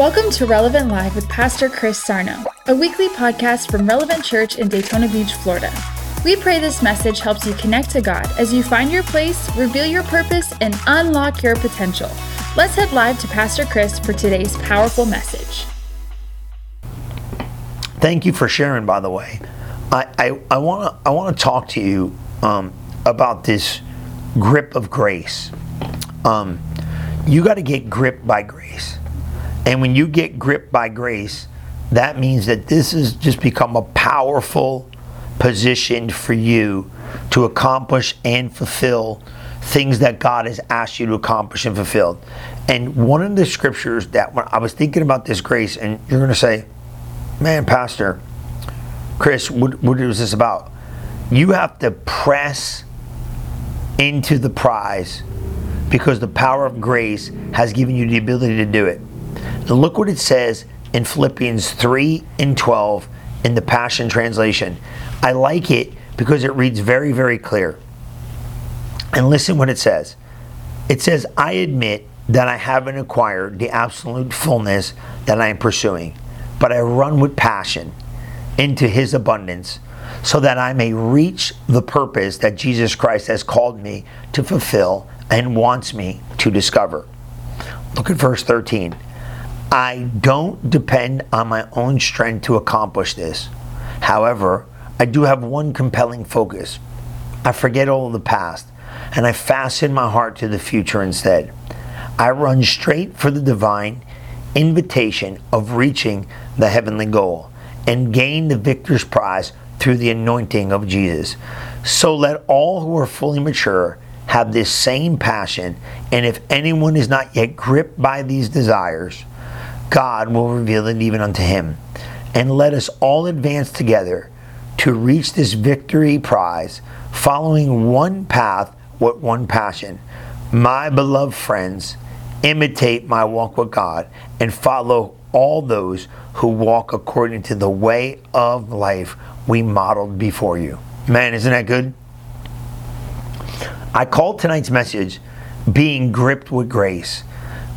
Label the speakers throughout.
Speaker 1: Welcome to Relevant Live with Pastor Chris Sarno, a weekly podcast from Relevant Church in Daytona Beach, Florida. We pray this message helps you connect to God as you find your place, reveal your purpose, and unlock your potential. Let's head live to Pastor Chris for today's powerful message.
Speaker 2: Thank you for sharing, by the way. I, I, want to I wanna talk to you um, about this grip of grace. Um, you got to get gripped by grace. And when you get gripped by grace, that means that this has just become a powerful position for you to accomplish and fulfill things that God has asked you to accomplish and fulfill. And one of the scriptures that when I was thinking about this grace, and you're going to say, man, Pastor, Chris, what, what is this about? You have to press into the prize because the power of grace has given you the ability to do it. Now look what it says in Philippians 3 and 12 in the Passion Translation. I like it because it reads very, very clear. And listen what it says. It says, I admit that I haven't acquired the absolute fullness that I am pursuing, but I run with passion into his abundance so that I may reach the purpose that Jesus Christ has called me to fulfill and wants me to discover. Look at verse 13. I don't depend on my own strength to accomplish this. However, I do have one compelling focus. I forget all of the past and I fasten my heart to the future instead. I run straight for the divine invitation of reaching the heavenly goal and gain the victor's prize through the anointing of Jesus. So let all who are fully mature have this same passion, and if anyone is not yet gripped by these desires, God will reveal it even unto him. And let us all advance together to reach this victory prize, following one path with one passion. My beloved friends, imitate my walk with God and follow all those who walk according to the way of life we modeled before you. Man, isn't that good? I called tonight's message being gripped with grace.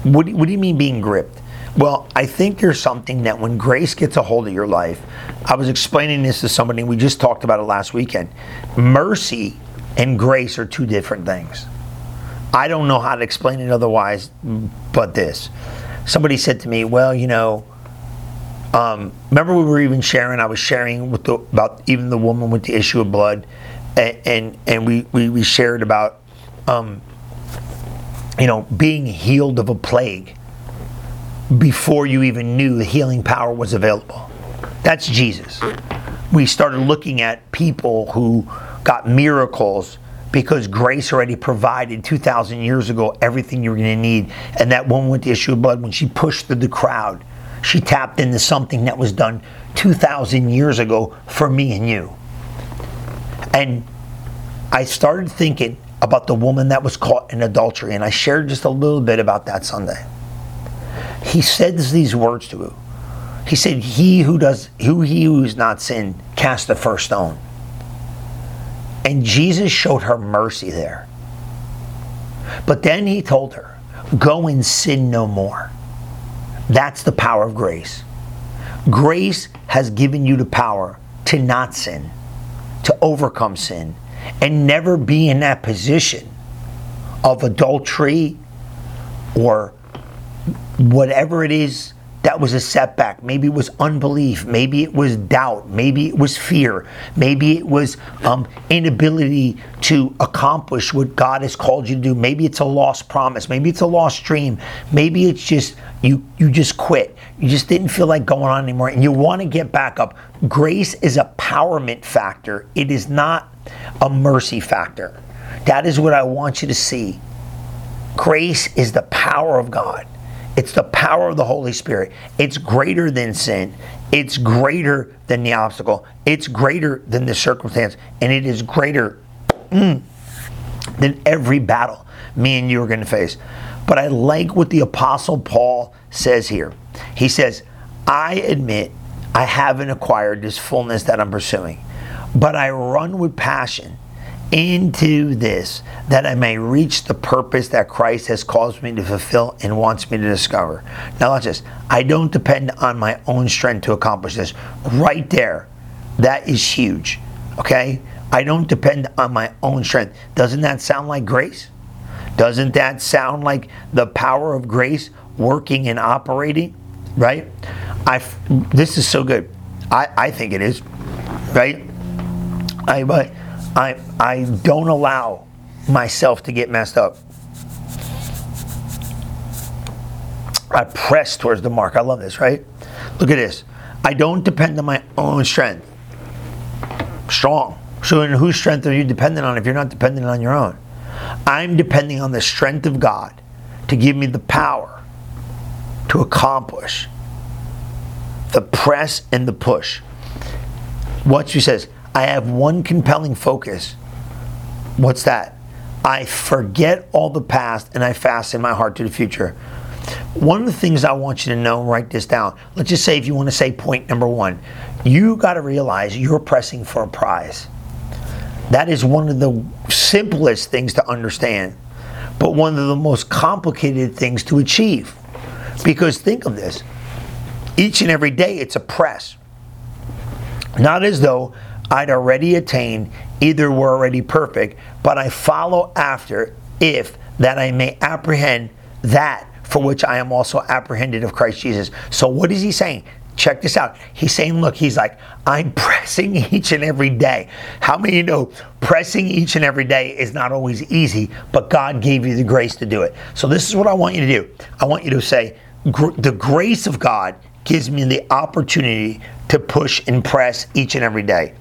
Speaker 2: What do you mean being gripped? Well, I think there's something that when grace gets a hold of your life, I was explaining this to somebody, we just talked about it last weekend. Mercy and grace are two different things. I don't know how to explain it otherwise but this. Somebody said to me, well, you know, um, remember we were even sharing, I was sharing with the, about even the woman with the issue of blood, and, and, and we, we, we shared about, um, you know, being healed of a plague before you even knew the healing power was available. That's Jesus. We started looking at people who got miracles because grace already provided 2,000 years ago everything you were going to need. And that woman with the issue of blood, when she pushed through the crowd, she tapped into something that was done 2,000 years ago for me and you. And I started thinking about the woman that was caught in adultery, and I shared just a little bit about that Sunday he says these words to her. He said, He who does who he who is not sinned, cast the first stone. And Jesus showed her mercy there. But then he told her, Go and sin no more. That's the power of grace. Grace has given you the power to not sin, to overcome sin, and never be in that position of adultery or whatever it is that was a setback. Maybe it was unbelief. Maybe it was doubt. Maybe it was fear. Maybe it was um, inability to accomplish what God has called you to do. Maybe it's a lost promise. Maybe it's a lost dream. Maybe it's just you you just quit. You just didn't feel like going on anymore, and you want to get back up. Grace is a empowerment factor. It is not a mercy factor. That is what I want you to see. Grace is the power of God. It's the power of the Holy Spirit. It's greater than sin. It's greater than the obstacle. It's greater than the circumstance. And it is greater mm, than every battle me and you are going to face. But I like what the Apostle Paul says here. He says, I admit I haven't acquired this fullness that I'm pursuing, but I run with passion into this that I may reach the purpose that Christ has caused me to fulfill and wants me to discover. Now, watch this. I don't depend on my own strength to accomplish this. Right there, that is huge. Okay? I don't depend on my own strength. Doesn't that sound like grace? Doesn't that sound like the power of grace working and operating? Right? I, this is so good. I, I think it is. Right? I, but I, I don't allow myself to get messed up. I press towards the mark. I love this, right? Look at this. I don't depend on my own strength. Strong. So, in whose strength are you dependent on if you're not dependent on your own? I'm depending on the strength of God to give me the power to accomplish the press and the push. What she says, I have one compelling focus. What's that? I forget all the past and I fasten my heart to the future. One of the things I want you to know, write this down. Let's just say if you want to say point number one, you got to realize you're pressing for a prize. That is one of the simplest things to understand, but one of the most complicated things to achieve. Because think of this each and every day it's a press. Not as though I'd already attained, either were already perfect, but I follow after if that I may apprehend that for which I am also apprehended of Christ Jesus. So what is he saying? Check this out. He's saying, look, he's like, I'm pressing each and every day. How many you know pressing each and every day is not always easy, but God gave you the grace to do it. So this is what I want you to do. I want you to say, the grace of God gives me the opportunity to push and press each and every day.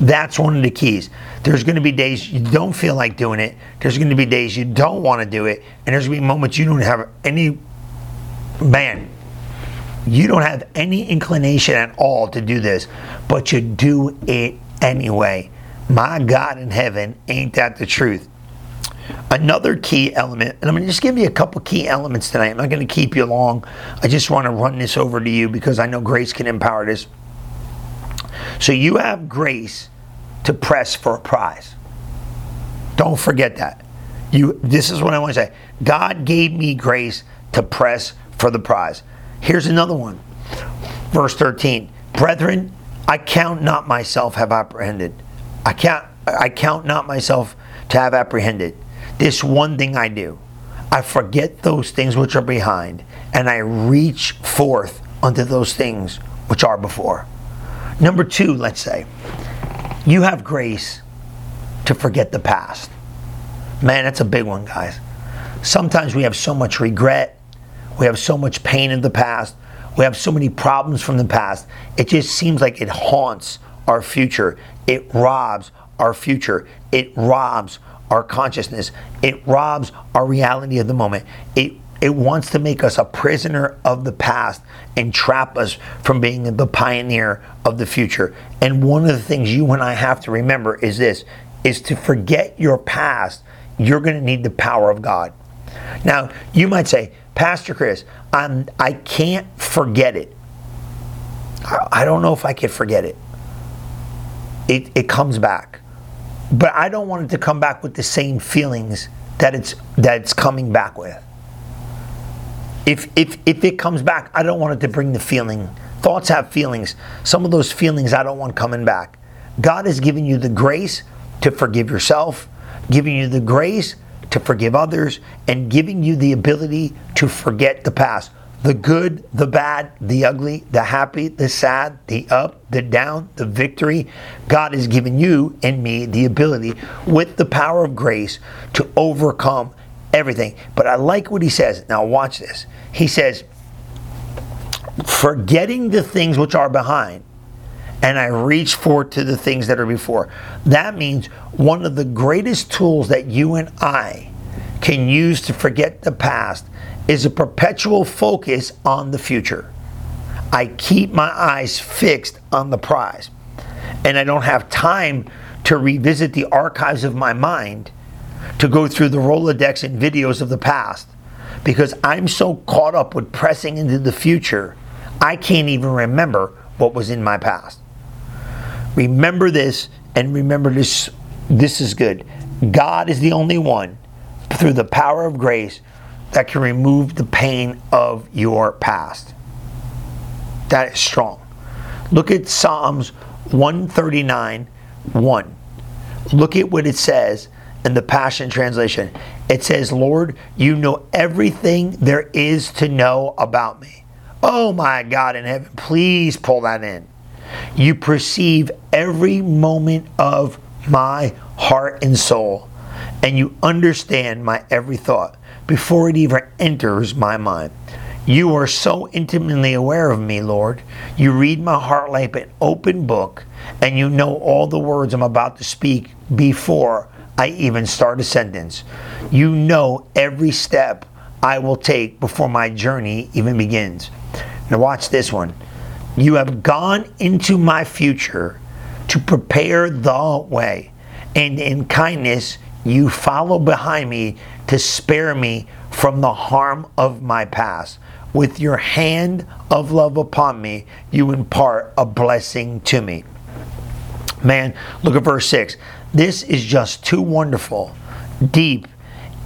Speaker 2: That's one of the keys. There's going to be days you don't feel like doing it. There's going to be days you don't want to do it. And there's going to be moments you don't have any, man, you don't have any inclination at all to do this, but you do it anyway. My God in heaven, ain't that the truth? Another key element, and I'm going to just give you a couple key elements tonight. I'm not going to keep you long. I just want to run this over to you because I know grace can empower this. So you have grace to press for a prize. Don't forget that. You this is what I want to say. God gave me grace to press for the prize. Here's another one. Verse 13. Brethren, I count not myself have apprehended. I count I count not myself to have apprehended. This one thing I do. I forget those things which are behind, and I reach forth unto those things which are before. Number two, let's say, you have grace to forget the past. Man, that's a big one, guys. Sometimes we have so much regret, we have so much pain in the past, we have so many problems from the past. It just seems like it haunts our future. It robs our future. It robs our consciousness. It robs our reality of the moment. It it wants to make us a prisoner of the past and trap us from being the pioneer of the future. And one of the things you and I have to remember is this is to forget your past, you're going to need the power of God. Now, you might say, Pastor Chris, I'm, I can't forget it. I don't know if I can forget it. It, it comes back. But I don't want it to come back with the same feelings that it's, that it's coming back with if if if it comes back, I don't want it to bring the feeling. Thoughts have feelings. Some of those feelings I don't want coming back. God has given you the grace to forgive yourself, giving you the grace to forgive others, and giving you the ability to forget the past. The good, the bad, the ugly, the happy, the sad, the up, the down, the victory. God has given you and me the ability, with the power of grace, to overcome everything. But I like what he says. Now, watch this. He says, forgetting the things which are behind, and I reach forward to the things that are before. That means one of the greatest tools that you and I can use to forget the past is a perpetual focus on the future. I keep my eyes fixed on the prize, and I don't have time to revisit the archives of my mind to go through the Rolodex and videos of the past because I'm so caught up with pressing into the future, I can't even remember what was in my past. Remember this and remember this. This is good. God is the only one, through the power of grace, that can remove the pain of your past. That is strong. Look at Psalms 139 1. Look at what it says in the Passion Translation. It says, Lord, you know everything there is to know about me. Oh my God in heaven, please pull that in. You perceive every moment of my heart and soul, and you understand my every thought before it even enters my mind. You are so intimately aware of me, Lord. You read my heart like an open book, and you know all the words I'm about to speak before I even start a sentence. You know every step I will take before my journey even begins. Now, watch this one. You have gone into my future to prepare the way, and in kindness you follow behind me to spare me from the harm of my past. With your hand of love upon me, you impart a blessing to me. Man, look at verse 6. This is just too wonderful, deep,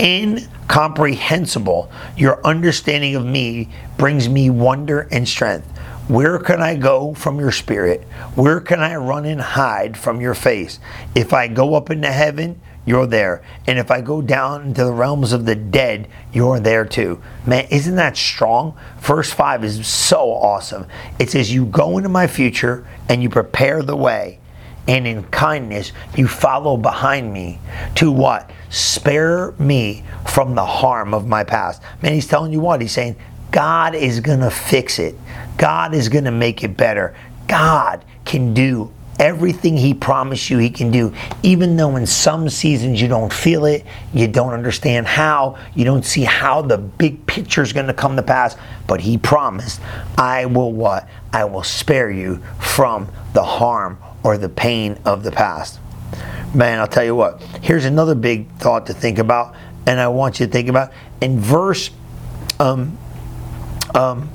Speaker 2: incomprehensible. Your understanding of me brings me wonder and strength. Where can I go from your spirit? Where can I run and hide from your face? If I go up into heaven, you're there. And if I go down into the realms of the dead, you're there too. Man, isn't that strong? Verse 5 is so awesome. It says, You go into my future and you prepare the way, and in kindness you follow behind me to what? Spare me from the harm of my past. Man, he's telling you what? He's saying, God is going to fix it. God is going to make it better. God can do everything he promised you he can do even though in some seasons you don't feel it you don't understand how you don't see how the big picture is going to come to pass but he promised i will what i will spare you from the harm or the pain of the past man i'll tell you what here's another big thought to think about and i want you to think about in verse um, um,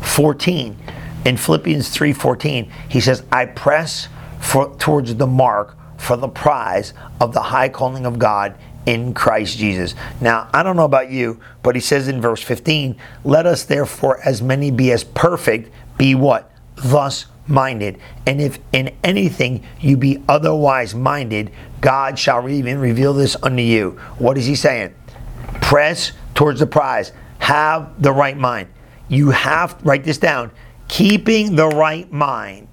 Speaker 2: 14 in Philippians 3:14, he says, "I press for, towards the mark for the prize of the high calling of God in Christ Jesus." Now, I don't know about you, but he says in verse 15, "Let us therefore as many be as perfect, be what? Thus minded. And if in anything you be otherwise minded, God shall even reveal this unto you." What is he saying? Press towards the prize. Have the right mind. You have write this down Keeping the right mind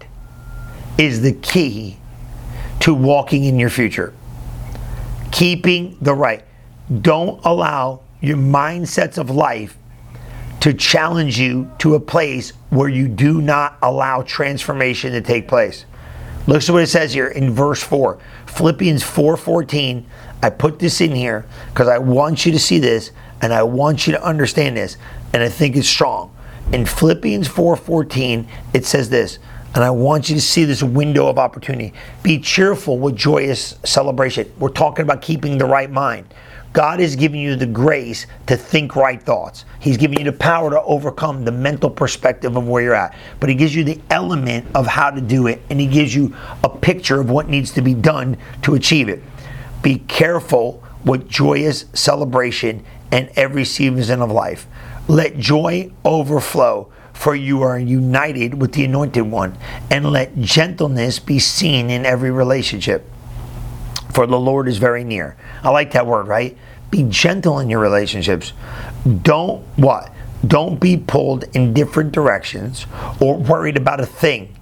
Speaker 2: is the key to walking in your future. Keeping the right. Don't allow your mindsets of life to challenge you to a place where you do not allow transformation to take place. Look at what it says here in verse 4. Philippians 4:14. I put this in here because I want you to see this and I want you to understand this and I think it's strong in Philippians 4:14 it says this, and I want you to see this window of opportunity. Be cheerful with joyous celebration. We're talking about keeping the right mind. God is giving you the grace to think right thoughts. He's giving you the power to overcome the mental perspective of where you're at. But He gives you the element of how to do it, and He gives you a picture of what needs to be done to achieve it. Be careful with joyous celebration in every season of life. Let joy overflow, for you are united with the Anointed One, and let gentleness be seen in every relationship. For the Lord is very near. I like that word, right? Be gentle in your relationships. Don't what? Don't be pulled in different directions or worried about a thing.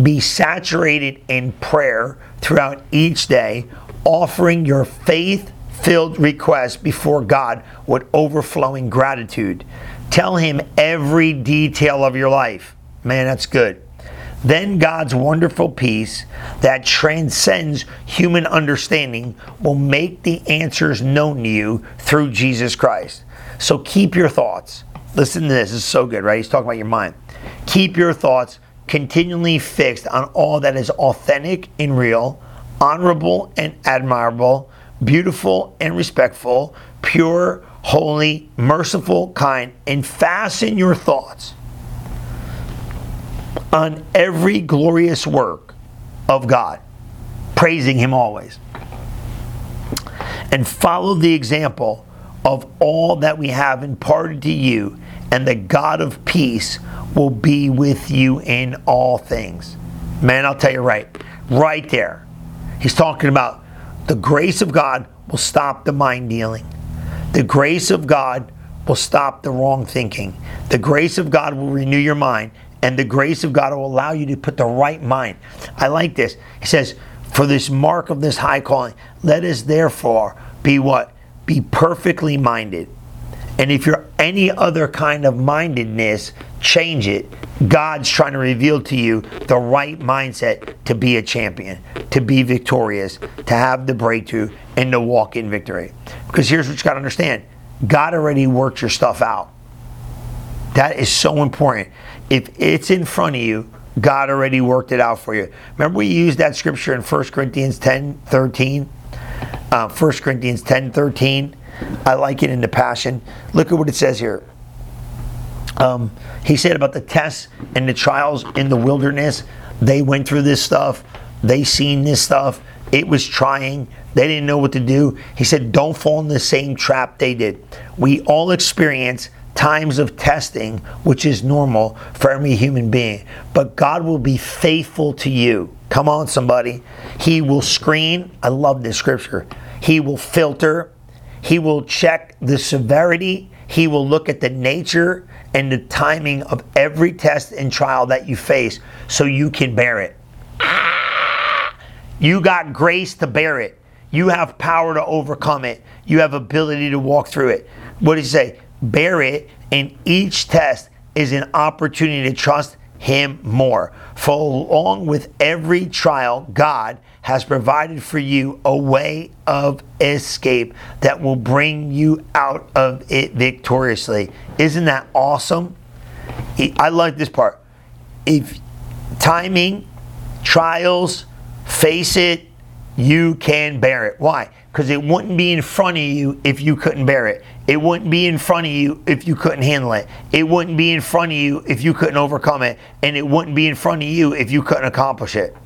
Speaker 2: Be saturated in prayer throughout each day, offering your faith filled request before God with overflowing gratitude. Tell Him every detail of your life. Man, that's good. Then God's wonderful peace that transcends human understanding will make the answers known to you through Jesus Christ. So keep your thoughts. Listen to this, this is so good, right? He's talking about your mind. Keep your thoughts continually fixed on all that is authentic and real, honorable and admirable, beautiful and respectful, pure, holy, merciful, kind, and fasten your thoughts on every glorious work of God, praising Him always. and follow the example of all that we have imparted to you, and the God of peace will be with you in all things. Man, I'll tell you right, right there. He's talking about the grace of God will stop the mind dealing. The grace of God will stop the wrong thinking. The grace of God will renew your mind, and the grace of God will allow you to put the right mind. I like this. He says, For this mark of this high calling, let us therefore be what? Be perfectly minded. And if you're any other kind of mindedness, change it. God's trying to reveal to you the right mindset to be a champion, to be victorious, to have the breakthrough, and to walk in victory. Because here's what you got to understand God already worked your stuff out. That is so important. If it's in front of you, God already worked it out for you. Remember, we used that scripture in 1 Corinthians 10 13? Uh, 1 Corinthians 10 13. I like it in the Passion. Look at what it says here. Um, he said about the tests and the trials in the wilderness. They went through this stuff. They seen this stuff. It was trying. They didn't know what to do. He said, Don't fall in the same trap they did. We all experience times of testing, which is normal for every human being. But God will be faithful to you. Come on, somebody. He will screen. I love this scripture. He will filter. He will check the severity. He will look at the nature and the timing of every test and trial that you face so you can bear it. You got grace to bear it. You have power to overcome it. You have ability to walk through it. What does he say? Bear it, and each test is an opportunity to trust him more. For along with every trial, God has provided for you a way of escape that will bring you out of it victoriously. Isn't that awesome? I like this part. If timing, trials, face it, you can bear it. Why? Because it wouldn't be in front of you if you couldn't bear it. It wouldn't be in front of you if you couldn't handle it. It wouldn't be in front of you if you couldn't overcome it. And it wouldn't be in front of you if you couldn't accomplish it.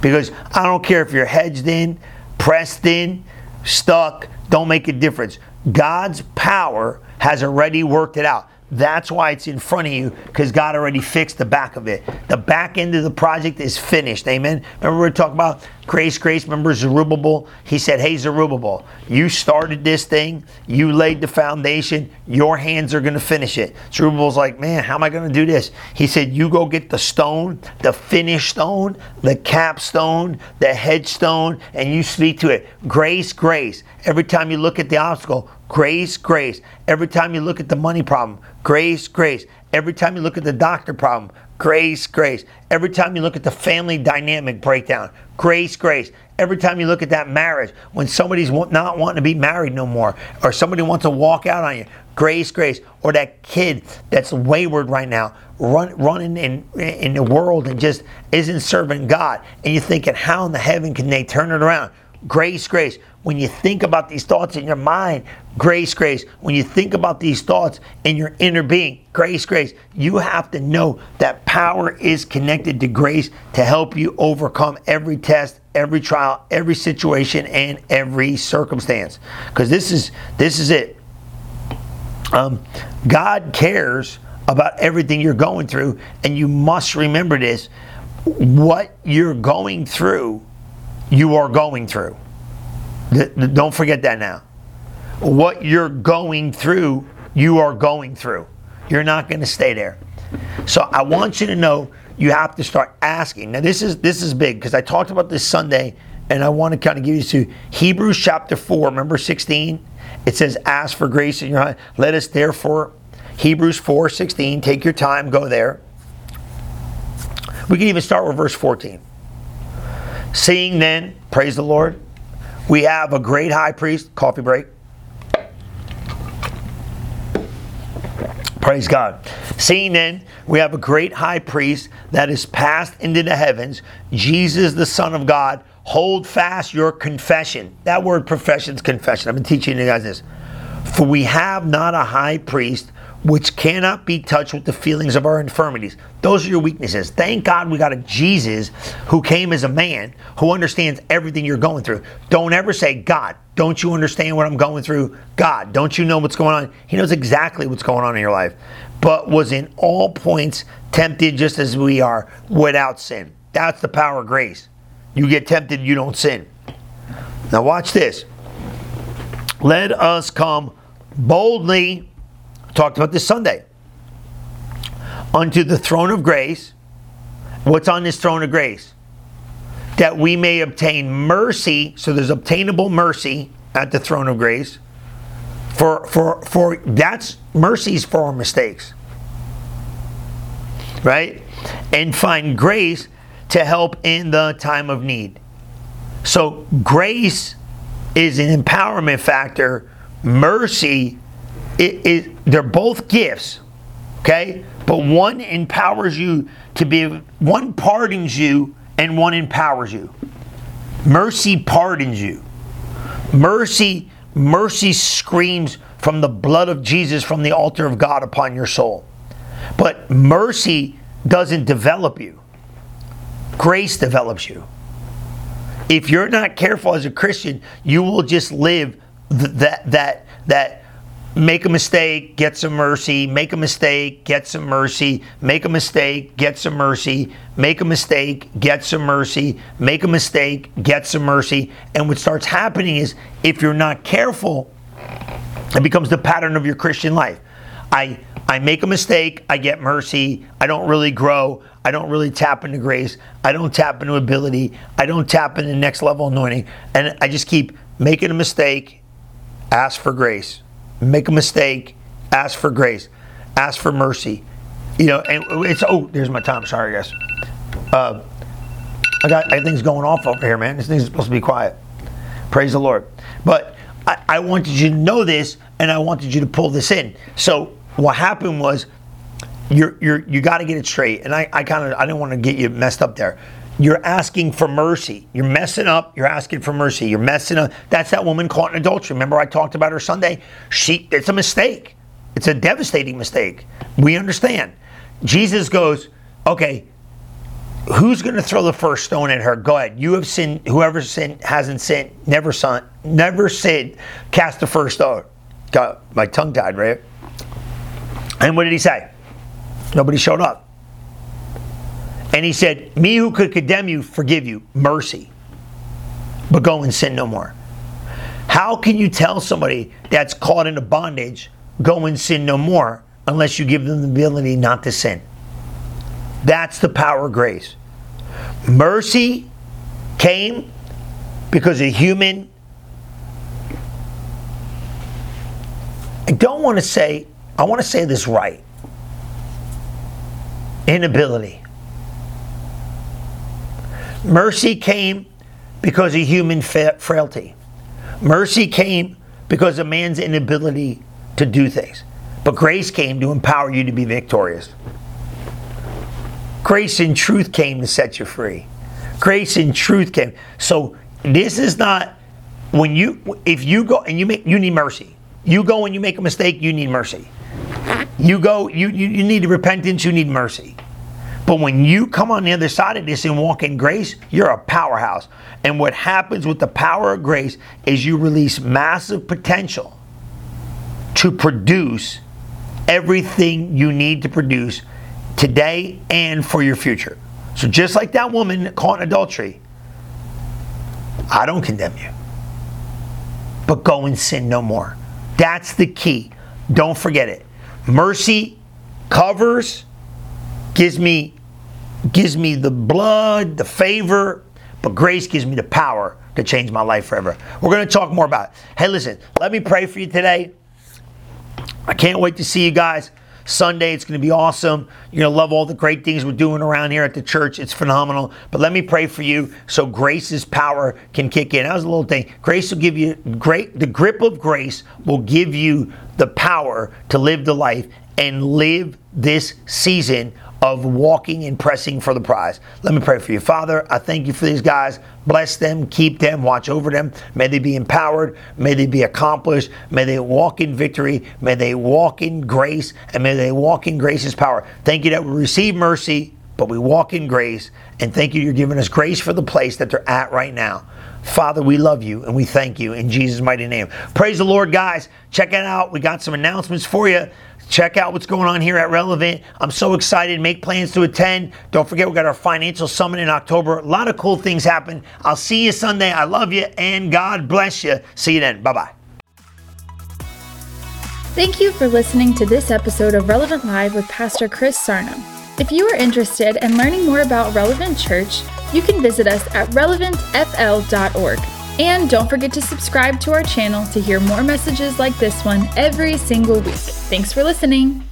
Speaker 2: Because I don't care if you're hedged in, pressed in, stuck, don't make a difference. God's power has already worked it out. That's why it's in front of you because God already fixed the back of it. The back end of the project is finished. Amen. Remember, we are talking about grace, grace. Remember Zerubbabel? He said, Hey, Zerubbabel, you started this thing, you laid the foundation, your hands are going to finish it. Zerubbabel's like, Man, how am I going to do this? He said, You go get the stone, the finished stone, the capstone, the headstone, and you speak to it. Grace, grace. Every time you look at the obstacle, grace, grace. Every time you look at the money problem, grace, grace. Every time you look at the doctor problem, grace, grace. Every time you look at the family dynamic breakdown, grace, grace. Every time you look at that marriage, when somebody's not wanting to be married no more, or somebody wants to walk out on you, grace, grace. Or that kid that's wayward right now, run, running in, in the world and just isn't serving God, and you're thinking, how in the heaven can they turn it around? Grace, grace. When you think about these thoughts in your mind, grace, grace. When you think about these thoughts in your inner being, grace, grace. You have to know that power is connected to grace to help you overcome every test, every trial, every situation, and every circumstance. Because this is this is it. Um, God cares about everything you're going through, and you must remember this. What you're going through you are going through. Don't forget that now. What you're going through, you are going through. You're not going to stay there. So I want you to know you have to start asking. Now this is this is big because I talked about this Sunday and I want to kind of give you to Hebrews chapter 4, remember 16? It says, Ask for grace in your heart. Let us therefore, Hebrews 4 16, take your time, go there. We can even start with verse 14. Seeing then, praise the Lord, we have a great high priest, coffee break. Praise God. Seeing then, we have a great high priest that is passed into the heavens, Jesus, the Son of God. Hold fast your confession. That word profession is confession. I've been teaching you guys this. For we have not a high priest which cannot be touched with the feelings of our infirmities. Those are your weaknesses. Thank God we got a Jesus who came as a man who understands everything you're going through. Don't ever say, God, don't you understand what I'm going through? God, don't you know what's going on? He knows exactly what's going on in your life, but was in all points tempted just as we are without sin. That's the power of grace. You get tempted, you don't sin. Now, watch this. Let us come boldly, talked about this Sunday, unto the throne of grace. What's on this throne of grace? That we may obtain mercy. So there's obtainable mercy at the throne of grace. For for for that's mercies for our mistakes. Right? And find grace to help in the time of need. So grace is an empowerment factor. Mercy, it, it, they're both gifts, okay? But one empowers you to be, one pardons you and one empowers you. Mercy pardons you. Mercy, mercy screams from the blood of Jesus from the altar of God upon your soul. But mercy doesn't develop you. Grace develops you. If you're not careful as a Christian, you will just live th- that that that make a mistake, get some mercy, make a mistake, get some mercy, make a mistake, get some mercy, make a mistake, get some mercy, make a mistake, get some mercy. And what starts happening is if you're not careful, it becomes the pattern of your Christian life. I I make a mistake, I get mercy, I don't really grow, I don't really tap into grace, I don't tap into ability, I don't tap into next level anointing, and I just keep making a mistake, ask for grace. Make a mistake, ask for grace, ask for mercy. You know, and it's oh, there's my time. Sorry, guys. Uh, I got things going off over here, man. This thing's supposed to be quiet. Praise the Lord. But I, I wanted you to know this, and I wanted you to pull this in. So what happened was you're you're you got to get it straight and i, I kind of i didn't want to get you messed up there you're asking for mercy. You're messing up. You're asking for mercy. You're messing up. That's that woman caught in adultery. Remember i talked about her sunday? She it's a mistake. It's a devastating mistake. We understand. Jesus goes okay who's going to throw the first stone at her? Go ahead. You have sinned. Whoever sinned hasn't sinned never son never sinned cast the first stone. Got my tongue tied right? And what did he say? Nobody showed up. And he said, Me who could condemn you, forgive you, mercy. But go and sin no more. How can you tell somebody that's caught in a bondage, go and sin no more, unless you give them the ability not to sin? That's the power of grace. Mercy came because a human. I don't want to say I want to say this right inability. Mercy came because of human frailty. Mercy came because of man's inability to do things. But grace came to empower you to be victorious. Grace and truth came to set you free. Grace and truth came. So this is not when you if you go and you make you need mercy. You go and you make a mistake, you need mercy. You go, you, you, you need repentance, you need mercy. But when you come on the other side of this and walk in grace, you're a powerhouse. And what happens with the power of grace is you release massive potential to produce everything you need to produce today and for your future. So just like that woman caught in adultery, I don't condemn you. But go and sin no more. That's the key. Don't forget it. Mercy covers, gives me gives me the blood, the favor, but grace gives me the power to change my life forever. We're going to talk more about it. Hey, listen, let me pray for you today. I can't wait to see you guys. Sunday. It's going to be awesome. You're going to love all the great things we're doing around here at the church. It's phenomenal. But let me pray for you so grace's power can kick in. That was a little thing. Grace will give you great, the grip of grace will give you the power to live the life and live this season of walking and pressing for the prize. Let me pray for you. Father, I thank you for these guys. Bless them, keep them, watch over them. May they be empowered. May they be accomplished. May they walk in victory. May they walk in grace. And may they walk in grace's power. Thank you that we receive mercy, but we walk in grace. And thank you, you're giving us grace for the place that they're at right now. Father, we love you and we thank you in Jesus' mighty name. Praise the Lord, guys. Check it out. We got some announcements for you. Check out what's going on here at Relevant. I'm so excited. Make plans to attend. Don't forget, we got our financial summit in October. A lot of cool things happen. I'll see you Sunday. I love you and God bless you. See you then. Bye bye.
Speaker 1: Thank you for listening to this episode of Relevant Live with Pastor Chris Sarno. If you are interested in learning more about Relevant Church, you can visit us at relevantfl.org. And don't forget to subscribe to our channel to hear more messages like this one every single week. Thanks for listening.